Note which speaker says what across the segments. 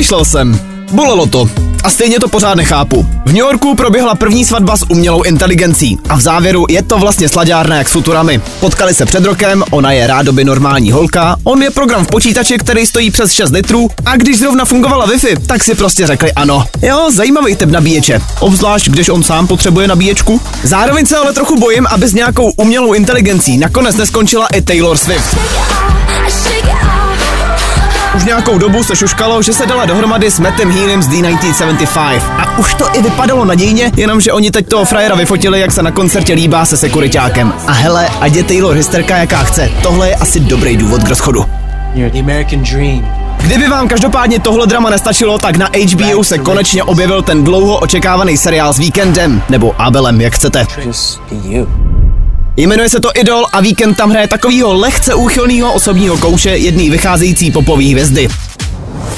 Speaker 1: Přemýšlel jsem. Bolelo to. A stejně to pořád nechápu. V New Yorku proběhla první svatba s umělou inteligencí a v závěru je to vlastně sladárna jak s futurami. Potkali se před rokem, ona je rádoby normální holka, on je program v počítači, který stojí přes 6 litrů a když zrovna fungovala Wi-Fi, tak si prostě řekli ano. Jo, zajímavý typ nabíječe, obzvlášť když on sám potřebuje nabíječku. Zároveň se ale trochu bojím, aby s nějakou umělou inteligencí nakonec neskončila i Taylor Swift. Nějakou dobu se šuškalo, že se dala dohromady s Mattem Healem z D1975. A už to i vypadalo nadějně, jenomže oni teď toho frajera vyfotili, jak se na koncertě líbá se sekuritákem. A hele, ať je Taylor hysterka jaká chce, tohle je asi dobrý důvod k rozchodu.
Speaker 2: You're the American dream.
Speaker 1: Kdyby vám každopádně tohle drama nestačilo, tak na HBO se konečně objevil ten dlouho očekávaný seriál s Víkendem, nebo Abelem, jak chcete. Jmenuje se to Idol a Víkend tam hraje takovýho lehce úchylného osobního kouše jedný vycházející popový hvězdy.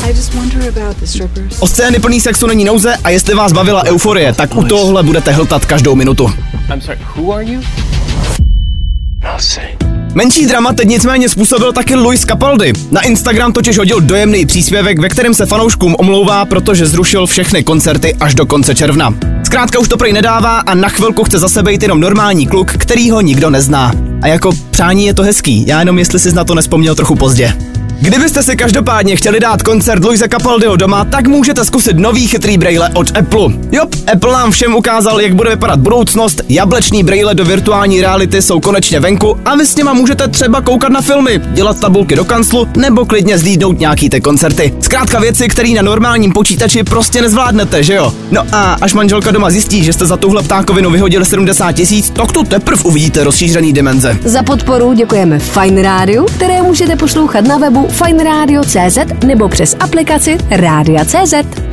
Speaker 3: I just wonder about the strippers.
Speaker 1: O scény plný sexu není nouze a jestli vás bavila euforie, tak u tohohle budete hltat každou minutu.
Speaker 2: I'm sorry, who are you? I'll say.
Speaker 1: Menší drama teď nicméně způsobil taky Luis Capaldi. Na Instagram totiž hodil dojemný příspěvek, ve kterém se fanouškům omlouvá, protože zrušil všechny koncerty až do konce června. Zkrátka už to prej nedává a na chvilku chce za sebe jít jenom normální kluk, který ho nikdo nezná. A jako přání je to hezký, já jenom jestli si na to nespomněl trochu pozdě. Kdybyste si každopádně chtěli dát koncert Luise Capaldiho doma, tak můžete zkusit nový chytrý brejle od Apple. Jop, Apple nám všem ukázal, jak bude vypadat budoucnost, jableční brejle do virtuální reality jsou konečně venku a vy s něma můžete třeba koukat na filmy, dělat tabulky do kanclu nebo klidně zlídnout nějaký ty koncerty. Zkrátka věci, které na normálním počítači prostě nezvládnete, že jo? No a až manželka doma zjistí, že jste za tuhle ptákovinu vyhodili 70 tisíc, tak to teprve uvidíte rozšířený dimenze.
Speaker 4: Za podporu děkujeme Fine Radio, které můžete poslouchat na webu fineradio.cz nebo přes aplikaci Rádia.cz.